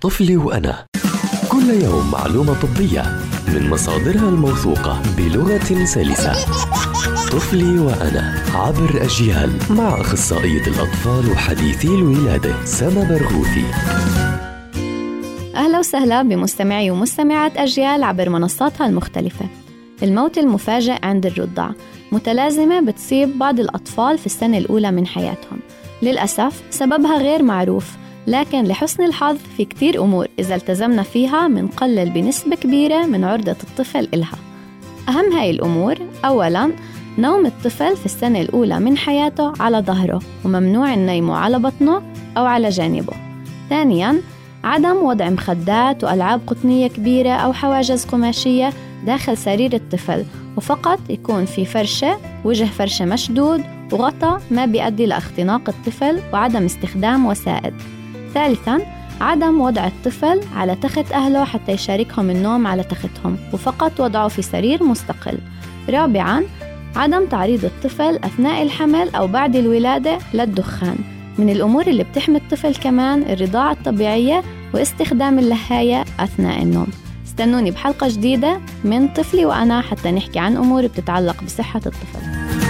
طفلي وأنا. كل يوم معلومة طبية من مصادرها الموثوقة بلغة سلسة. طفلي وأنا عبر أجيال مع أخصائية الأطفال وحديثي الولادة سما برغوثي. أهلا وسهلا بمستمعي ومستمعات أجيال عبر منصاتها المختلفة. الموت المفاجئ عند الرضع متلازمة بتصيب بعض الأطفال في السنة الأولى من حياتهم. للأسف سببها غير معروف. لكن لحسن الحظ في كتير أمور إذا التزمنا فيها منقلل بنسبة كبيرة من عرضة الطفل إلها. أهم هاي الأمور أولاً نوم الطفل في السنة الأولى من حياته على ظهره وممنوع نيمه على بطنه أو على جانبه. ثانياً عدم وضع مخدات وألعاب قطنية كبيرة أو حواجز قماشية داخل سرير الطفل وفقط يكون في فرشة وجه فرشة مشدود وغطاء ما بيؤدي لإختناق الطفل وعدم استخدام وسائد ثالثاً عدم وضع الطفل على تخت أهله حتى يشاركهم النوم على تختهم وفقط وضعه في سرير مستقل. رابعاً عدم تعريض الطفل أثناء الحمل أو بعد الولادة للدخان. من الأمور اللي بتحمي الطفل كمان الرضاعة الطبيعية واستخدام اللهاية أثناء النوم. استنوني بحلقة جديدة من طفلي وأنا حتى نحكي عن أمور بتتعلق بصحة الطفل.